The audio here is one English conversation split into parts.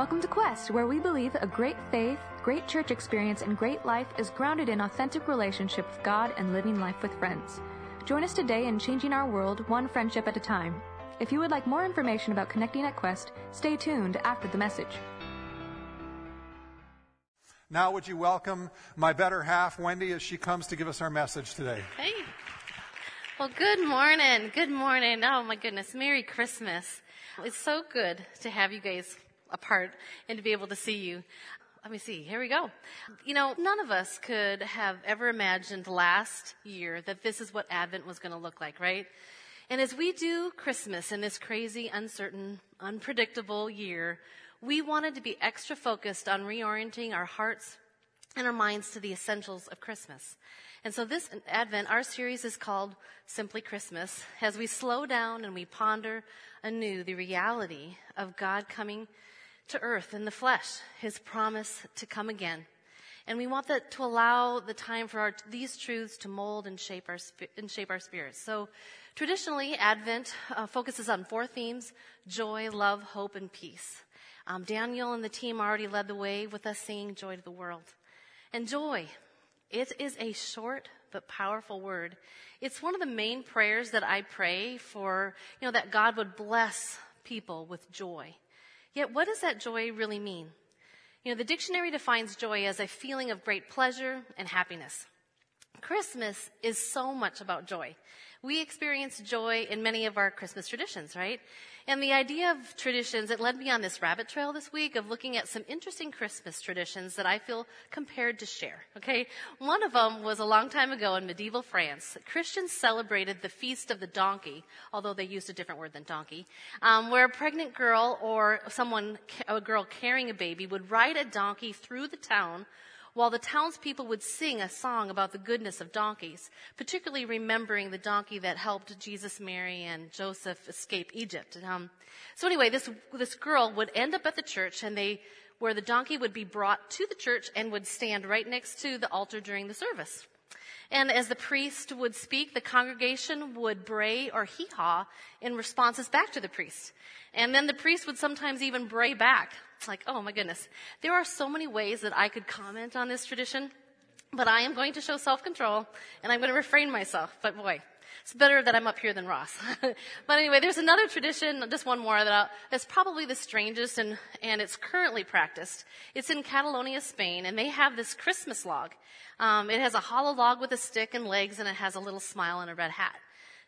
Welcome to Quest, where we believe a great faith, great church experience, and great life is grounded in authentic relationship with God and living life with friends. Join us today in changing our world one friendship at a time. If you would like more information about connecting at Quest, stay tuned after the message. Now, would you welcome my better half, Wendy, as she comes to give us our message today? Hey. Well, good morning. Good morning. Oh, my goodness. Merry Christmas. It's so good to have you guys apart and to be able to see you. Let me see. Here we go. You know, none of us could have ever imagined last year that this is what Advent was going to look like, right? And as we do Christmas in this crazy, uncertain, unpredictable year, we wanted to be extra focused on reorienting our hearts and our minds to the essentials of Christmas. And so this Advent, our series is called Simply Christmas, as we slow down and we ponder anew the reality of God coming to earth in the flesh, his promise to come again. And we want that to allow the time for our, these truths to mold and shape our, and shape our spirits. So traditionally, Advent uh, focuses on four themes, joy, love, hope, and peace. Um, Daniel and the team already led the way with us singing joy to the world. And joy, it is a short but powerful word. It's one of the main prayers that I pray for, you know, that God would bless people with joy. Yet, what does that joy really mean? You know, the dictionary defines joy as a feeling of great pleasure and happiness. Christmas is so much about joy. We experience joy in many of our Christmas traditions, right? And the idea of traditions, it led me on this rabbit trail this week of looking at some interesting Christmas traditions that I feel compared to share. Okay. One of them was a long time ago in medieval France. Christians celebrated the Feast of the Donkey, although they used a different word than donkey, um, where a pregnant girl or someone, a girl carrying a baby would ride a donkey through the town while the townspeople would sing a song about the goodness of donkeys, particularly remembering the donkey that helped Jesus, Mary, and Joseph escape Egypt. Um, so anyway, this this girl would end up at the church, and they where the donkey would be brought to the church and would stand right next to the altar during the service. And as the priest would speak, the congregation would bray or hee haw in responses back to the priest. And then the priest would sometimes even bray back. It's like, oh my goodness. There are so many ways that I could comment on this tradition, but I am going to show self-control and I'm going to refrain myself. But boy, it's better that I'm up here than Ross. but anyway, there's another tradition, just one more that I'll, that's probably the strangest and, and it's currently practiced. It's in Catalonia, Spain, and they have this Christmas log. Um, it has a hollow log with a stick and legs and it has a little smile and a red hat.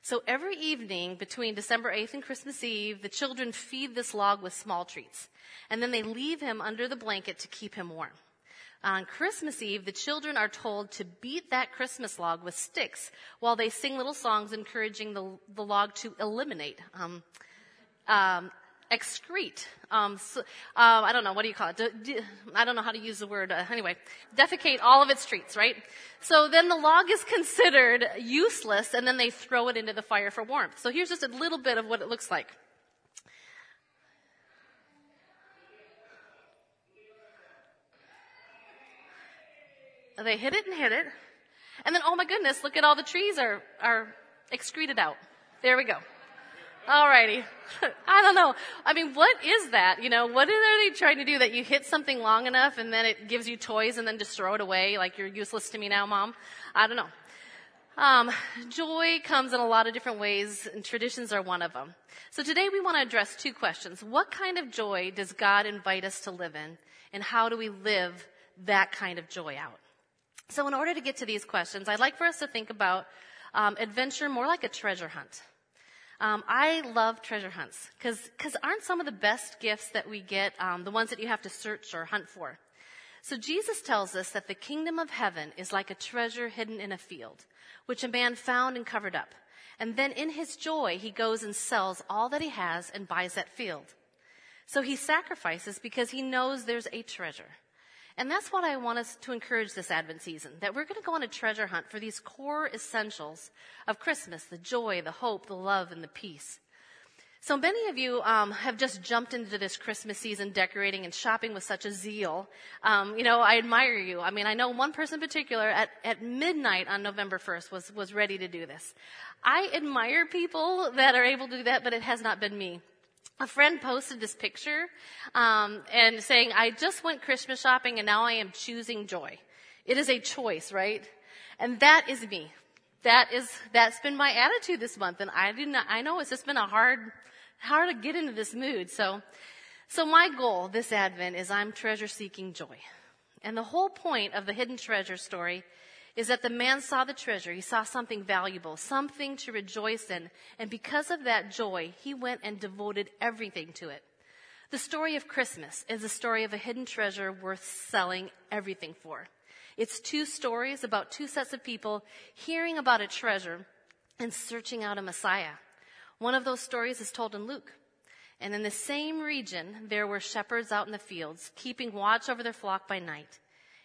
So every evening between December 8th and Christmas Eve, the children feed this log with small treats. And then they leave him under the blanket to keep him warm. On Christmas Eve, the children are told to beat that Christmas log with sticks while they sing little songs encouraging the, the log to eliminate, um, um, excrete. Um, so, uh, I don't know, what do you call it? I don't know how to use the word. Uh, anyway, defecate all of its treats, right? So then the log is considered useless and then they throw it into the fire for warmth. So here's just a little bit of what it looks like. They hit it and hit it. And then, oh my goodness, look at all the trees are, are excreted out. There we go. Alrighty. I don't know. I mean, what is that? You know, what are they trying to do? That you hit something long enough and then it gives you toys and then just throw it away like you're useless to me now, mom? I don't know. Um, joy comes in a lot of different ways and traditions are one of them. So today we want to address two questions. What kind of joy does God invite us to live in? And how do we live that kind of joy out? So in order to get to these questions, I'd like for us to think about um, adventure more like a treasure hunt. Um, I love treasure hunts because aren't some of the best gifts that we get um, the ones that you have to search or hunt for? So Jesus tells us that the kingdom of heaven is like a treasure hidden in a field, which a man found and covered up. And then in his joy, he goes and sells all that he has and buys that field. So he sacrifices because he knows there's a treasure. And that's what I want us to encourage this Advent season, that we're going to go on a treasure hunt for these core essentials of Christmas, the joy, the hope, the love, and the peace. So many of you um, have just jumped into this Christmas season decorating and shopping with such a zeal. Um, you know, I admire you. I mean, I know one person in particular at, at midnight on November 1st was, was ready to do this. I admire people that are able to do that, but it has not been me. A friend posted this picture um, and saying, I just went Christmas shopping and now I am choosing joy. It is a choice, right? And that is me. That is, that's been my attitude this month. And I not, I know it's just been a hard, hard to get into this mood. So, so my goal this Advent is I'm treasure seeking joy. And the whole point of the hidden treasure story is that the man saw the treasure. He saw something valuable, something to rejoice in. And because of that joy, he went and devoted everything to it. The story of Christmas is a story of a hidden treasure worth selling everything for. It's two stories about two sets of people hearing about a treasure and searching out a Messiah. One of those stories is told in Luke. And in the same region, there were shepherds out in the fields, keeping watch over their flock by night.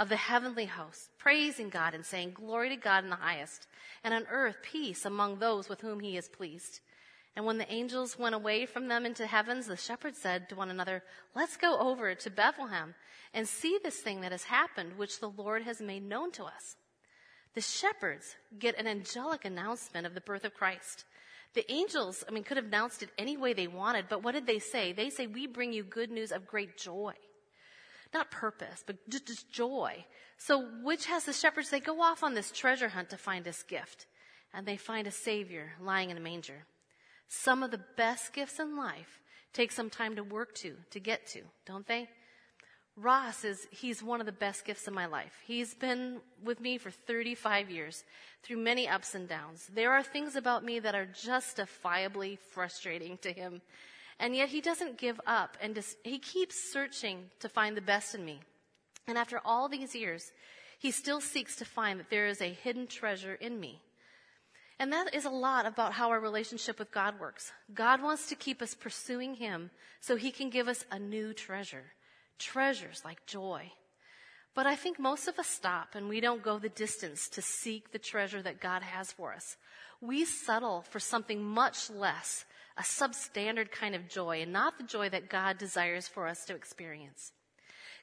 of the heavenly hosts, praising God and saying, Glory to God in the highest, and on earth peace among those with whom he is pleased. And when the angels went away from them into heavens, the shepherds said to one another, Let's go over to Bethlehem and see this thing that has happened, which the Lord has made known to us. The shepherds get an angelic announcement of the birth of Christ. The angels, I mean, could have announced it any way they wanted, but what did they say? They say, We bring you good news of great joy. Not purpose, but just, just joy. So, which has the shepherds? They go off on this treasure hunt to find this gift, and they find a Savior lying in a manger. Some of the best gifts in life take some time to work to, to get to, don't they? Ross is, he's one of the best gifts in my life. He's been with me for 35 years through many ups and downs. There are things about me that are justifiably frustrating to him. And yet he doesn't give up and he keeps searching to find the best in me. And after all these years, he still seeks to find that there is a hidden treasure in me. And that is a lot about how our relationship with God works. God wants to keep us pursuing him so he can give us a new treasure treasures like joy. But I think most of us stop and we don't go the distance to seek the treasure that God has for us. We settle for something much less, a substandard kind of joy, and not the joy that God desires for us to experience.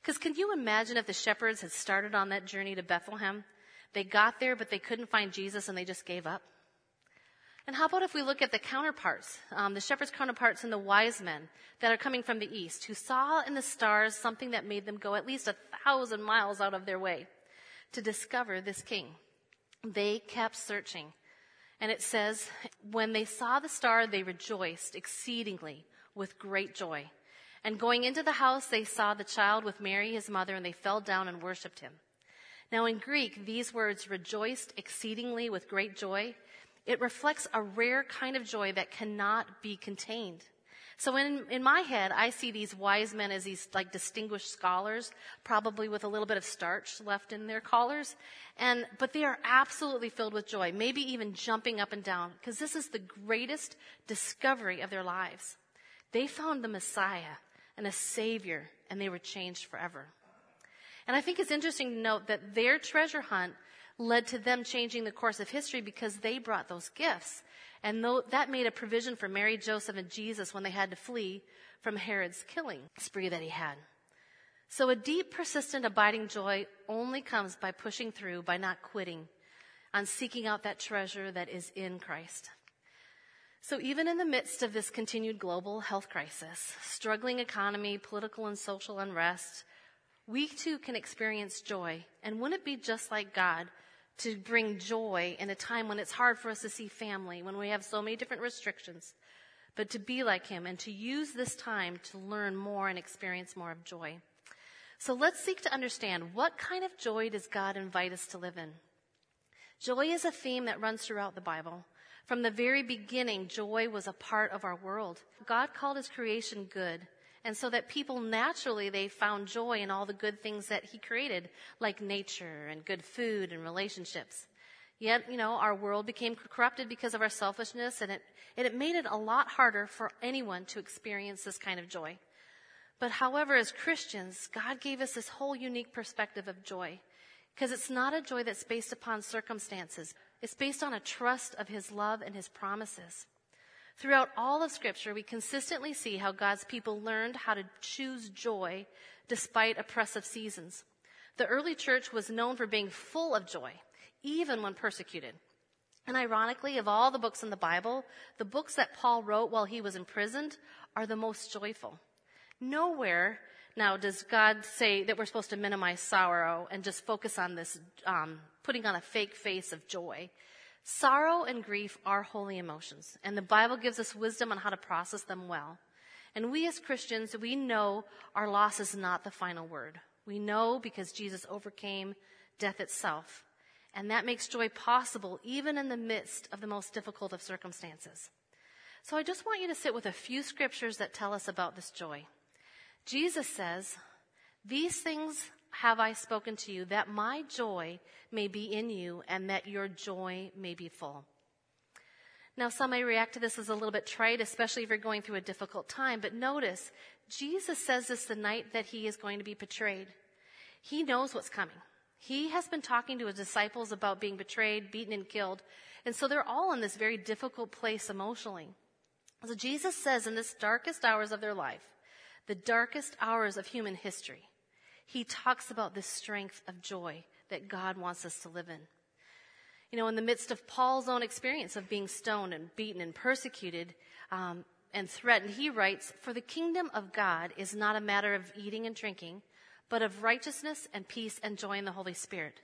Because can you imagine if the shepherds had started on that journey to Bethlehem? They got there, but they couldn't find Jesus and they just gave up? And how about if we look at the counterparts, um, the shepherds' counterparts and the wise men that are coming from the east, who saw in the stars something that made them go at least a thousand miles out of their way to discover this king? They kept searching. And it says, when they saw the star, they rejoiced exceedingly with great joy. And going into the house, they saw the child with Mary, his mother, and they fell down and worshiped him. Now in Greek, these words rejoiced exceedingly with great joy it reflects a rare kind of joy that cannot be contained. So in, in my head, I see these wise men as these like distinguished scholars, probably with a little bit of starch left in their collars. And, but they are absolutely filled with joy, maybe even jumping up and down, because this is the greatest discovery of their lives. They found the Messiah and a Savior, and they were changed forever. And I think it's interesting to note that their treasure hunt led to them changing the course of history because they brought those gifts. And that made a provision for Mary, Joseph, and Jesus when they had to flee from Herod's killing spree that he had. So a deep, persistent, abiding joy only comes by pushing through, by not quitting, on seeking out that treasure that is in Christ. So even in the midst of this continued global health crisis, struggling economy, political and social unrest, we too can experience joy. And wouldn't it be just like God to bring joy in a time when it's hard for us to see family, when we have so many different restrictions, but to be like Him and to use this time to learn more and experience more of joy. So let's seek to understand what kind of joy does God invite us to live in? Joy is a theme that runs throughout the Bible. From the very beginning, joy was a part of our world. God called his creation good. And so that people naturally, they found joy in all the good things that he created, like nature and good food and relationships. Yet, you know, our world became corrupted because of our selfishness and it, and it made it a lot harder for anyone to experience this kind of joy. But however, as Christians, God gave us this whole unique perspective of joy because it's not a joy that's based upon circumstances. It's based on a trust of His love and His promises. Throughout all of Scripture, we consistently see how God's people learned how to choose joy despite oppressive seasons. The early church was known for being full of joy, even when persecuted. And ironically, of all the books in the Bible, the books that Paul wrote while he was imprisoned are the most joyful. Nowhere now does God say that we're supposed to minimize sorrow and just focus on this, um, putting on a fake face of joy. Sorrow and grief are holy emotions, and the Bible gives us wisdom on how to process them well. And we as Christians, we know our loss is not the final word. We know because Jesus overcame death itself. And that makes joy possible even in the midst of the most difficult of circumstances. So I just want you to sit with a few scriptures that tell us about this joy. Jesus says, These things have I spoken to you, that my joy may be in you and that your joy may be full. Now, some may react to this as a little bit trite, especially if you're going through a difficult time, but notice, Jesus says this the night that he is going to be betrayed. He knows what's coming. He has been talking to his disciples about being betrayed, beaten, and killed. And so they're all in this very difficult place emotionally. So Jesus says in this darkest hours of their life, the darkest hours of human history, he talks about the strength of joy that God wants us to live in. You know, in the midst of Paul's own experience of being stoned and beaten and persecuted um, and threatened, he writes, For the kingdom of God is not a matter of eating and drinking, but of righteousness and peace and joy in the Holy Spirit.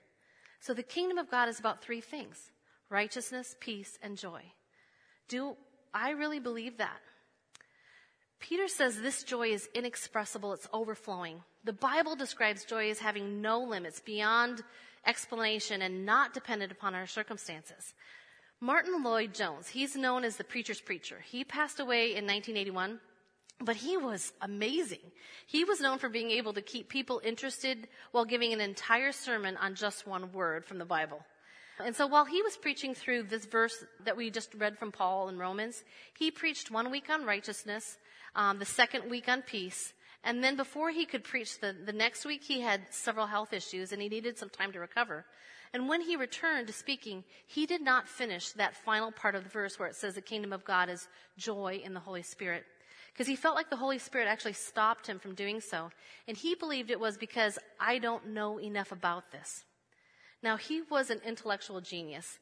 So the kingdom of God is about three things righteousness, peace, and joy. Do I really believe that? Peter says this joy is inexpressible, it's overflowing. The Bible describes joy as having no limits, beyond explanation, and not dependent upon our circumstances. Martyn Lloyd-Jones, he's known as the preacher's preacher. He passed away in 1981, but he was amazing. He was known for being able to keep people interested while giving an entire sermon on just one word from the Bible. And so while he was preaching through this verse that we just read from Paul in Romans, he preached one week on righteousness, um, the second week on peace. And then before he could preach the, the next week, he had several health issues and he needed some time to recover. And when he returned to speaking, he did not finish that final part of the verse where it says the kingdom of God is joy in the Holy Spirit. Because he felt like the Holy Spirit actually stopped him from doing so. And he believed it was because I don't know enough about this. Now, he was an intellectual genius,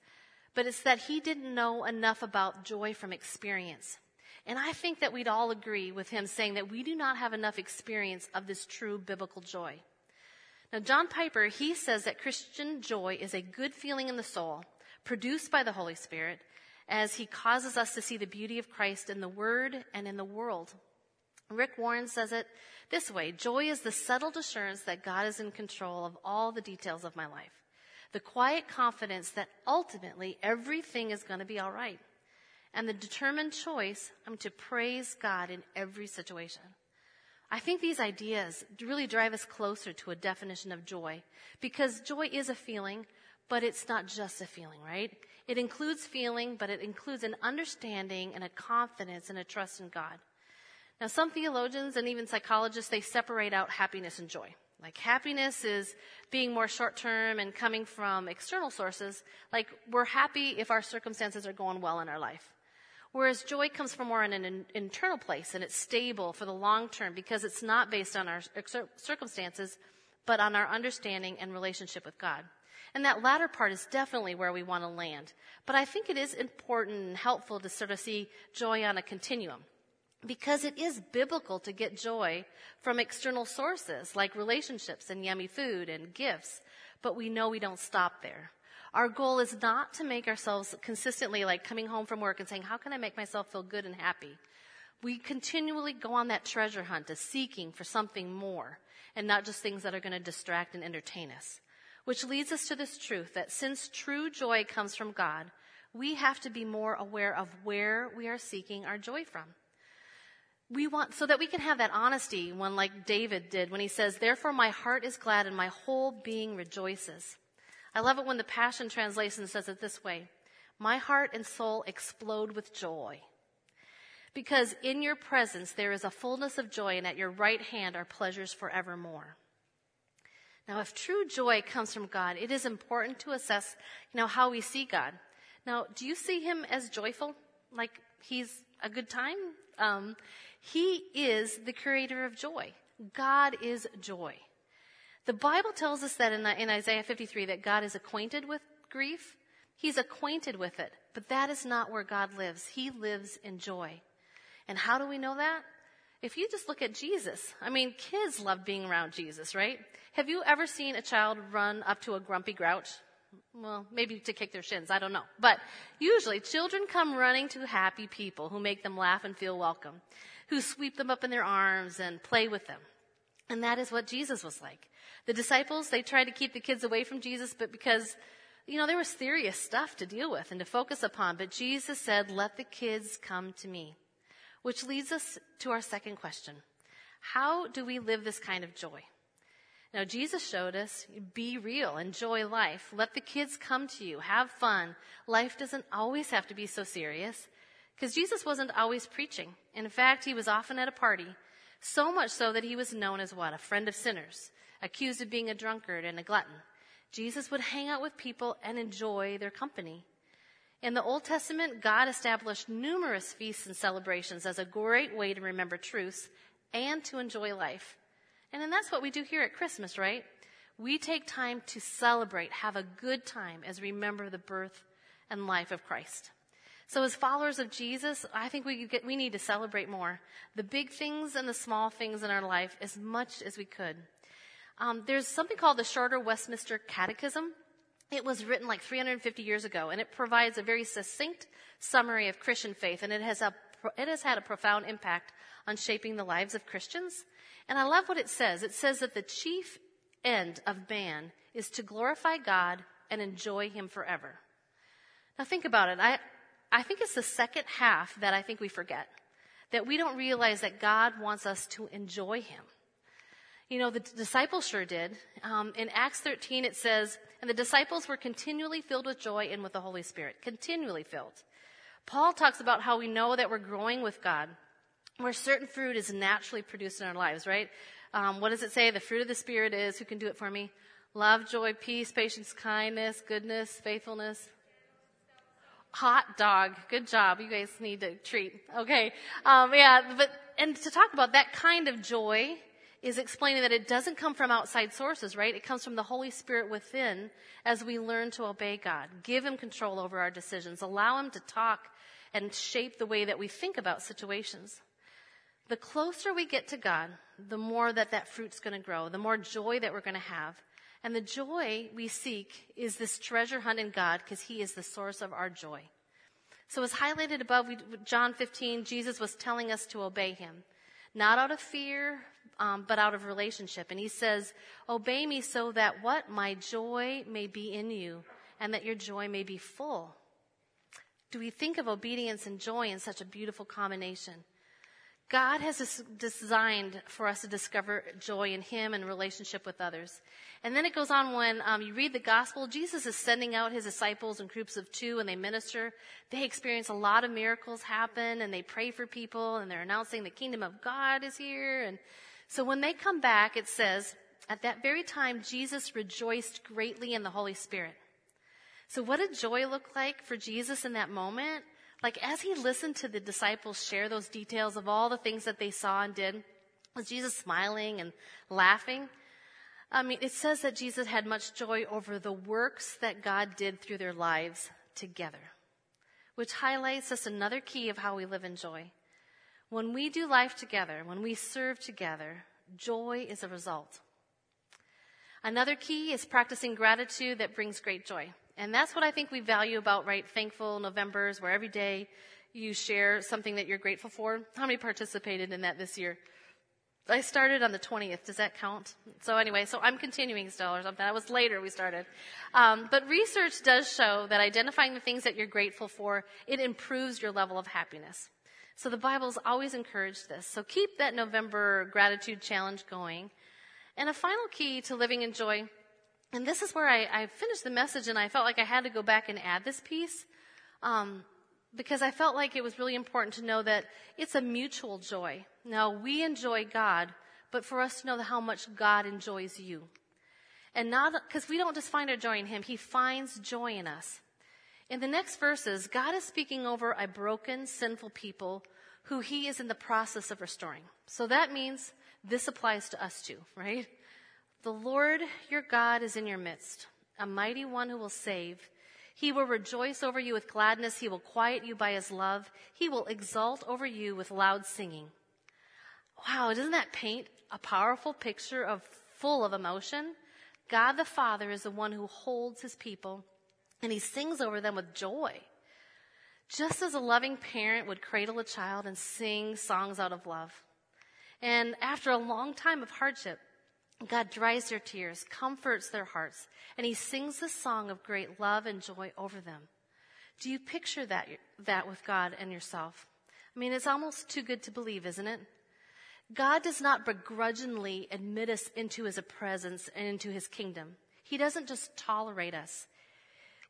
but it's that he didn't know enough about joy from experience. And I think that we'd all agree with him saying that we do not have enough experience of this true biblical joy. Now, John Piper, he says that Christian joy is a good feeling in the soul, produced by the Holy Spirit, as he causes us to see the beauty of Christ in the Word and in the world. Rick Warren says it this way Joy is the settled assurance that God is in control of all the details of my life. The quiet confidence that ultimately everything is going to be all right and the determined choice to praise God in every situation. I think these ideas really drive us closer to a definition of joy because joy is a feeling, but it's not just a feeling, right? It includes feeling, but it includes an understanding and a confidence and a trust in God. Now, some theologians and even psychologists, they separate out happiness and joy. Like happiness is being more short term and coming from external sources. Like we're happy if our circumstances are going well in our life. Whereas joy comes from more in an internal place and it's stable for the long term because it's not based on our circumstances, but on our understanding and relationship with God. And that latter part is definitely where we want to land. But I think it is important and helpful to sort of see joy on a continuum. Because it is biblical to get joy from external sources like relationships and yummy food and gifts. But we know we don't stop there. Our goal is not to make ourselves consistently like coming home from work and saying, how can I make myself feel good and happy? We continually go on that treasure hunt of seeking for something more and not just things that are going to distract and entertain us. Which leads us to this truth that since true joy comes from God, we have to be more aware of where we are seeking our joy from. We want, so that we can have that honesty when like David did when he says, therefore my heart is glad and my whole being rejoices. I love it when the Passion Translation says it this way My heart and soul explode with joy. Because in your presence there is a fullness of joy, and at your right hand are pleasures forevermore. Now, if true joy comes from God, it is important to assess, you know, how we see God. Now, do you see him as joyful? Like he's a good time? Um, he is the creator of joy. God is joy. The Bible tells us that in, in Isaiah 53 that God is acquainted with grief. He's acquainted with it, but that is not where God lives. He lives in joy. And how do we know that? If you just look at Jesus, I mean, kids love being around Jesus, right? Have you ever seen a child run up to a grumpy grouch? Well, maybe to kick their shins, I don't know. But usually children come running to happy people who make them laugh and feel welcome, who sweep them up in their arms and play with them. And that is what Jesus was like. The disciples, they tried to keep the kids away from Jesus, but because, you know, there was serious stuff to deal with and to focus upon. But Jesus said, let the kids come to me. Which leads us to our second question. How do we live this kind of joy? Now, Jesus showed us be real, enjoy life. Let the kids come to you, have fun. Life doesn't always have to be so serious because Jesus wasn't always preaching. In fact, he was often at a party, so much so that he was known as what? A friend of sinners, accused of being a drunkard and a glutton. Jesus would hang out with people and enjoy their company. In the Old Testament, God established numerous feasts and celebrations as a great way to remember truths and to enjoy life. And then that's what we do here at Christmas, right? We take time to celebrate, have a good time as we remember the birth and life of Christ. So as followers of Jesus, I think we, get, we need to celebrate more. The big things and the small things in our life as much as we could. Um, there's something called the Shorter Westminster Catechism. It was written like 350 years ago, and it provides a very succinct summary of Christian faith, and it has, a, it has had a profound impact on shaping the lives of Christians. And I love what it says. It says that the chief end of man is to glorify God and enjoy Him forever. Now think about it. I, I think it's the second half that I think we forget. That we don't realize that God wants us to enjoy Him. You know, the disciples sure did. Um, in Acts 13, it says, and the disciples were continually filled with joy and with the Holy Spirit. Continually filled. Paul talks about how we know that we're growing with God where certain fruit is naturally produced in our lives, right? Um, what does it say? The fruit of the Spirit is, who can do it for me? Love, joy, peace, patience, kindness, goodness, faithfulness. Hot dog. Good job. You guys need to treat. Okay. Um, yeah, but, and to talk about that kind of joy is explaining that it doesn't come from outside sources, right? It comes from the Holy Spirit within as we learn to obey God. Give Him control over our decisions. Allow Him to talk and shape the way that we think about situations. The closer we get to God, the more that that fruit's going to grow, the more joy that we're going to have. And the joy we seek is this treasure hunt in God because He is the source of our joy. So as highlighted above, we, John 15, Jesus was telling us to obey Him. Not out of fear, um, but out of relationship. And He says, obey me so that what? My joy may be in you and that your joy may be full. Do we think of obedience and joy in such a beautiful combination? God has designed for us to discover joy in Him and relationship with others. And then it goes on when um, you read the gospel, Jesus is sending out His disciples in groups of two and they minister. They experience a lot of miracles happen and they pray for people and they're announcing the kingdom of God is here. And so when they come back, it says, at that very time, Jesus rejoiced greatly in the Holy Spirit. So what did joy look like for Jesus in that moment? Like as he listened to the disciples share those details of all the things that they saw and did, was Jesus smiling and laughing? I mean, it says that Jesus had much joy over the works that God did through their lives together, which highlights just another key of how we live in joy. When we do life together, when we serve together, joy is a result. Another key is practicing gratitude that brings great joy. And that's what I think we value about, right, Thankful Novembers, where every day you share something that you're grateful for. How many participated in that this year? I started on the 20th. Does that count? So anyway, so I'm continuing still or something. That was later we started. Um, but research does show that identifying the things that you're grateful for, it improves your level of happiness. So the Bible's always encouraged this. So keep that November gratitude challenge going. And a final key to living in joy and this is where I, I, finished the message and I felt like I had to go back and add this piece. Um, because I felt like it was really important to know that it's a mutual joy. Now, we enjoy God, but for us to know how much God enjoys you. And not, because we don't just find our joy in Him, He finds joy in us. In the next verses, God is speaking over a broken, sinful people who He is in the process of restoring. So that means this applies to us too, right? The Lord your God is in your midst, a mighty one who will save. He will rejoice over you with gladness. He will quiet you by his love. He will exult over you with loud singing. Wow, doesn't that paint a powerful picture of full of emotion? God the Father is the one who holds his people and he sings over them with joy. Just as a loving parent would cradle a child and sing songs out of love. And after a long time of hardship, God dries their tears, comforts their hearts, and he sings a song of great love and joy over them. Do you picture that, that with God and yourself? I mean, it's almost too good to believe, isn't it? God does not begrudgingly admit us into his presence and into his kingdom. He doesn't just tolerate us.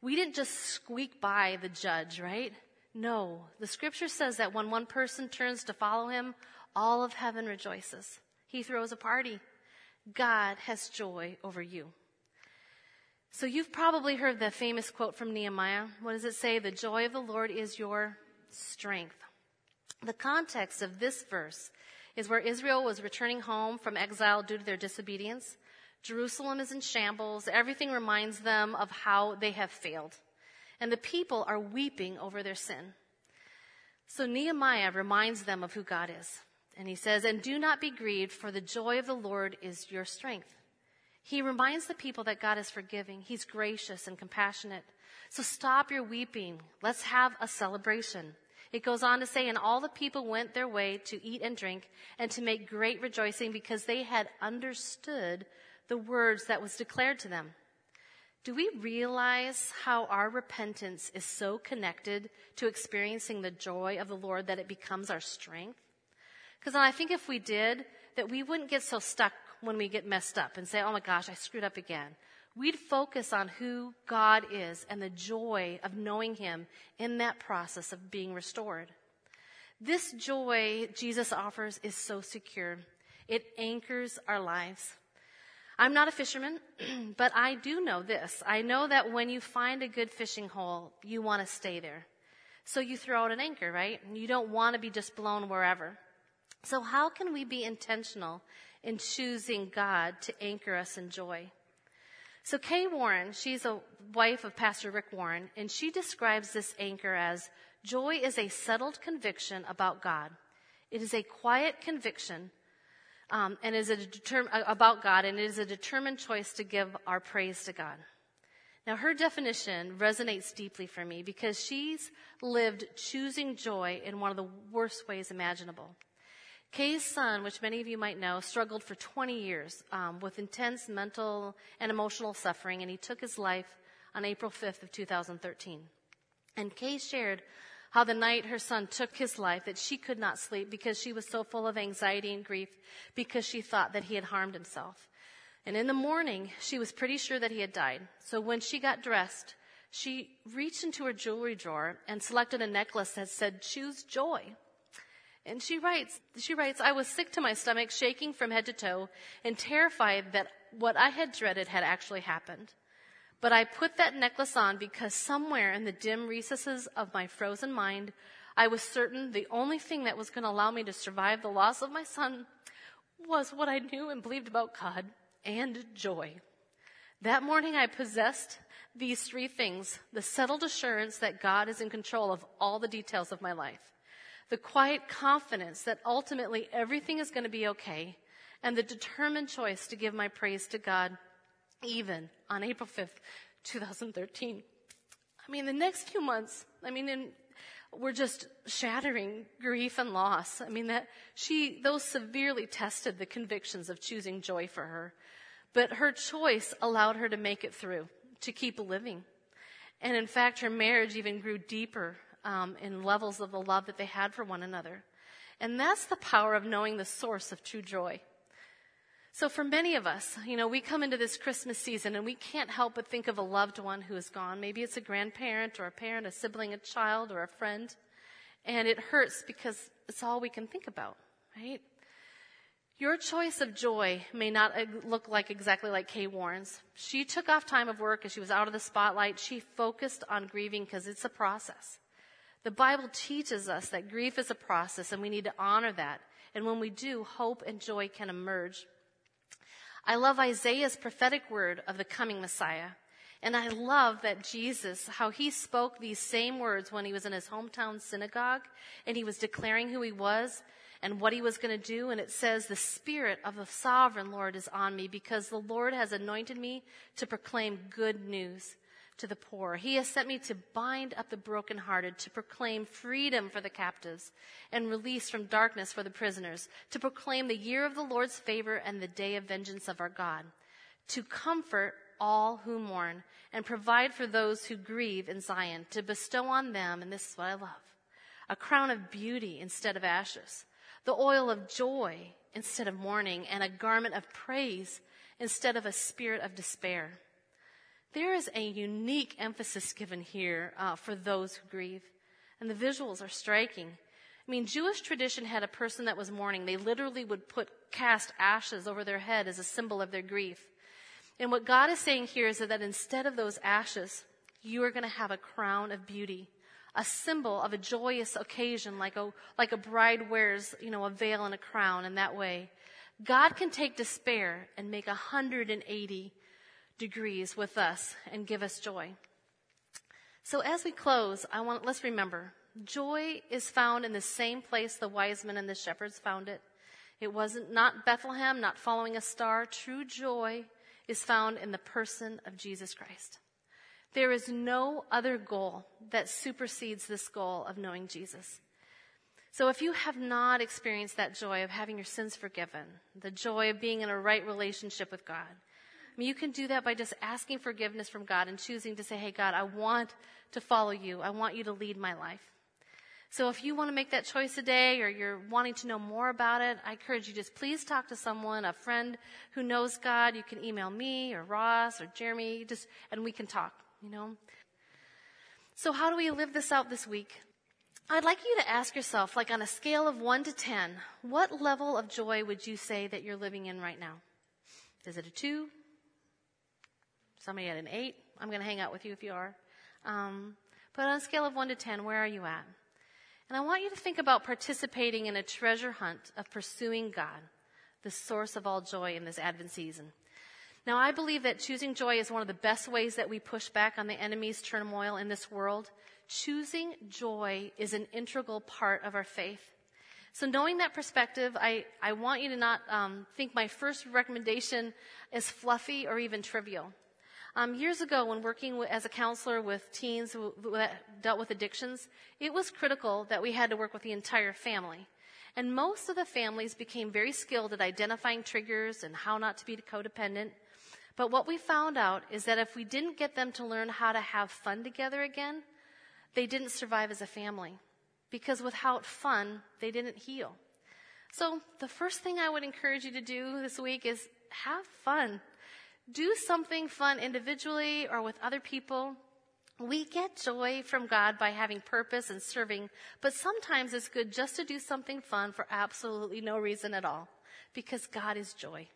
We didn't just squeak by the judge, right? No. The scripture says that when one person turns to follow him, all of heaven rejoices. He throws a party. God has joy over you. So you've probably heard the famous quote from Nehemiah. What does it say? The joy of the Lord is your strength. The context of this verse is where Israel was returning home from exile due to their disobedience. Jerusalem is in shambles. Everything reminds them of how they have failed. And the people are weeping over their sin. So Nehemiah reminds them of who God is. And he says, And do not be grieved, for the joy of the Lord is your strength. He reminds the people that God is forgiving. He's gracious and compassionate. So stop your weeping. Let's have a celebration. It goes on to say, and all the people went their way to eat and drink and to make great rejoicing because they had understood the words that was declared to them. Do we realize how our repentance is so connected to experiencing the joy of the Lord that it becomes our strength? Because I think if we did, that we wouldn't get so stuck when we get messed up and say, oh my gosh, I screwed up again. We'd focus on who God is and the joy of knowing Him in that process of being restored. This joy Jesus offers is so secure. It anchors our lives. I'm not a fisherman, but I do know this. I know that when you find a good fishing hole, you want to stay there. So you throw out an anchor, right? You don't want to be just blown wherever. So, how can we be intentional in choosing God to anchor us in joy? So, Kay Warren, she's a wife of Pastor Rick Warren, and she describes this anchor as joy is a settled conviction about God. It is a quiet conviction um, and is a determ- about God, and it is a determined choice to give our praise to God. Now, her definition resonates deeply for me because she's lived choosing joy in one of the worst ways imaginable. Kay's son, which many of you might know, struggled for 20 years um, with intense mental and emotional suffering, and he took his life on April 5th of 2013. And Kay shared how the night her son took his life that she could not sleep because she was so full of anxiety and grief because she thought that he had harmed himself. And in the morning, she was pretty sure that he had died. So when she got dressed, she reached into her jewelry drawer and selected a necklace that said, choose joy. And she writes, she writes, I was sick to my stomach, shaking from head to toe, and terrified that what I had dreaded had actually happened. But I put that necklace on because somewhere in the dim recesses of my frozen mind, I was certain the only thing that was going to allow me to survive the loss of my son was what I knew and believed about God and joy. That morning I possessed these three things, the settled assurance that God is in control of all the details of my life the quiet confidence that ultimately everything is going to be okay, and the determined choice to give my praise to God even on April 5th, 2013. I mean, the next few months, I mean, in, we're just shattering grief and loss. I mean, that she, those severely tested the convictions of choosing joy for her. But her choice allowed her to make it through, to keep living. And in fact, her marriage even grew deeper um, in levels of the love that they had for one another. And that's the power of knowing the source of true joy. So for many of us, you know, we come into this Christmas season and we can't help but think of a loved one who is gone. Maybe it's a grandparent or a parent, a sibling, a child, or a friend. And it hurts because it's all we can think about, right? Your choice of joy may not look like exactly like Kay Warren's. She took off time of work as she was out of the spotlight. She focused on grieving because it's a process. The Bible teaches us that grief is a process and we need to honor that. And when we do, hope and joy can emerge. I love Isaiah's prophetic word of the coming Messiah. And I love that Jesus, how he spoke these same words when he was in his hometown synagogue and he was declaring who he was and what he was going to do. And it says, the spirit of the sovereign Lord is on me because the Lord has anointed me to proclaim good news to the poor. He has sent me to bind up the brokenhearted, to proclaim freedom for the captives and release from darkness for the prisoners, to proclaim the year of the Lord's favor and the day of vengeance of our God, to comfort all who mourn and provide for those who grieve in Zion, to bestow on them, and this is what I love, a crown of beauty instead of ashes, the oil of joy instead of mourning, and a garment of praise instead of a spirit of despair. There is a unique emphasis given here uh, for those who grieve, and the visuals are striking. I mean, Jewish tradition had a person that was mourning. They literally would put cast ashes over their head as a symbol of their grief. And what God is saying here is that instead of those ashes, you are going to have a crown of beauty, a symbol of a joyous occasion, like a, like a bride wears, you know, a veil and a crown in that way. God can take despair and make 180 degrees with us and give us joy. So as we close, I want, let's remember, joy is found in the same place the wise men and the shepherds found it. It wasn't not Bethlehem, not following a star. True joy is found in the person of Jesus Christ. There is no other goal that supersedes this goal of knowing Jesus. So if you have not experienced that joy of having your sins forgiven, the joy of being in a right relationship with God, I mean, you can do that by just asking forgiveness from God and choosing to say, Hey, God, I want to follow you. I want you to lead my life. So if you want to make that choice today or you're wanting to know more about it, I encourage you just please talk to someone, a friend who knows God. You can email me or Ross or Jeremy, just, and we can talk, you know. So how do we live this out this week? I'd like you to ask yourself, like on a scale of one to 10, what level of joy would you say that you're living in right now? Is it a two, Somebody at an eight? I'm going to hang out with you if you are. Um, but on a scale of one to ten, where are you at? And I want you to think about participating in a treasure hunt of pursuing God, the source of all joy in this Advent season. Now, I believe that choosing joy is one of the best ways that we push back on the enemy's turmoil in this world. Choosing joy is an integral part of our faith. So knowing that perspective, I, I want you to not um, think my first recommendation is fluffy or even trivial. Um, years ago, when working as a counselor with teens who dealt with addictions, it was critical that we had to work with the entire family. And most of the families became very skilled at identifying triggers and how not to be codependent. But what we found out is that if we didn't get them to learn how to have fun together again, they didn't survive as a family. Because without fun, they didn't heal. So the first thing I would encourage you to do this week is have fun. Do something fun individually or with other people. We get joy from God by having purpose and serving, but sometimes it's good just to do something fun for absolutely no reason at all, because God is joy.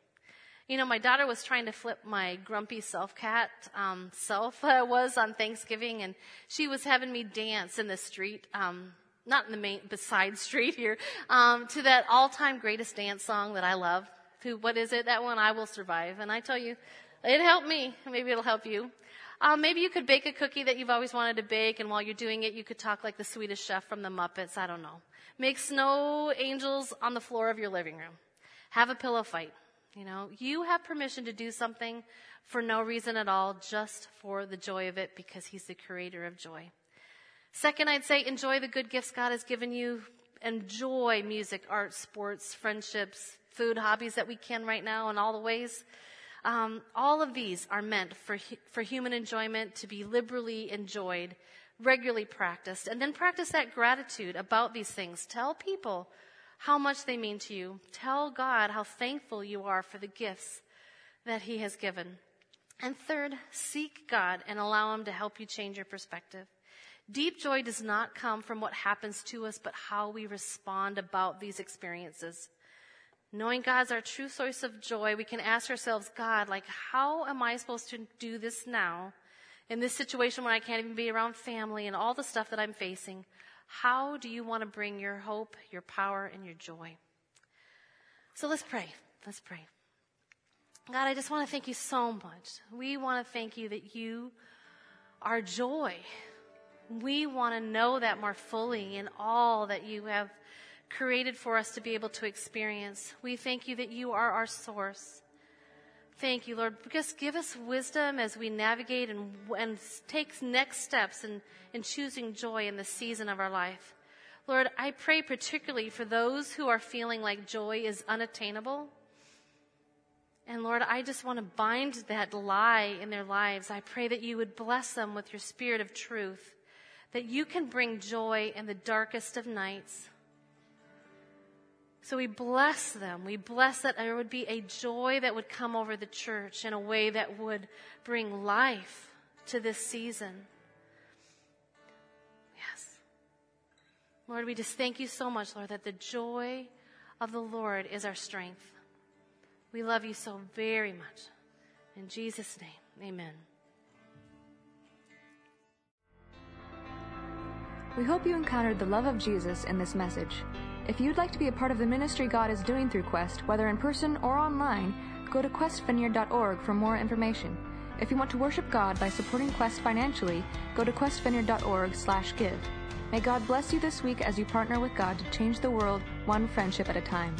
You know, my daughter was trying to flip my grumpy self cat um, self uh, was on Thanksgiving, and she was having me dance in the street, um, not in the main, beside street here, um, to that all-time greatest dance song that I love. Who, what is it? That one, I Will Survive. And I tell you, it helped me. Maybe it'll help you. Um, maybe you could bake a cookie that you've always wanted to bake, and while you're doing it, you could talk like the Swedish chef from the Muppets. I don't know. Make snow angels on the floor of your living room. Have a pillow fight. You know, you have permission to do something for no reason at all, just for the joy of it, because He's the creator of joy. Second, I'd say enjoy the good gifts God has given you. Enjoy music, art, sports, friendships, food, hobbies that we can right now in all the ways. Um, all of these are meant for, for human enjoyment to be liberally enjoyed, regularly practiced, and then practice that gratitude about these things. Tell people how much they mean to you. Tell God how thankful you are for the gifts that He has given. And third, seek God and allow Him to help you change your perspective. Deep joy does not come from what happens to us, but how we respond about these experiences. Knowing God's our true source of joy, we can ask ourselves, God, like, how am I supposed to do this now? In this situation when I can't even be around family and all the stuff that I'm facing, how do you want to bring your hope, your power, and your joy? So let's pray. Let's pray. God, I just want to thank you so much. We want to thank you that you are joy. We want to know that more fully in all that you have created for us to be able to experience. We thank you that you are our source. Thank you, Lord. Just give us wisdom as we navigate and, and take next steps in, in choosing joy in the season of our life. Lord, I pray particularly for those who are feeling like joy is unattainable. And Lord, I just want to bind that lie in their lives. I pray that you would bless them with your spirit of truth, that you can bring joy in the darkest of nights. So we bless them. We bless that there would be a joy that would come over the church in a way that would bring life to this season. Yes. Lord, we just thank you so much, Lord, that the joy of the Lord is our strength. We love you so very much. In Jesus' name, amen. We hope you encountered the love of Jesus in this message. If you'd like to be a part of the ministry God is doing through Quest, whether in person or online, go to questvineyard.org for more information. If you want to worship God by supporting Quest financially, go to questvineyard.org/give. May God bless you this week as you partner with God to change the world one friendship at a time.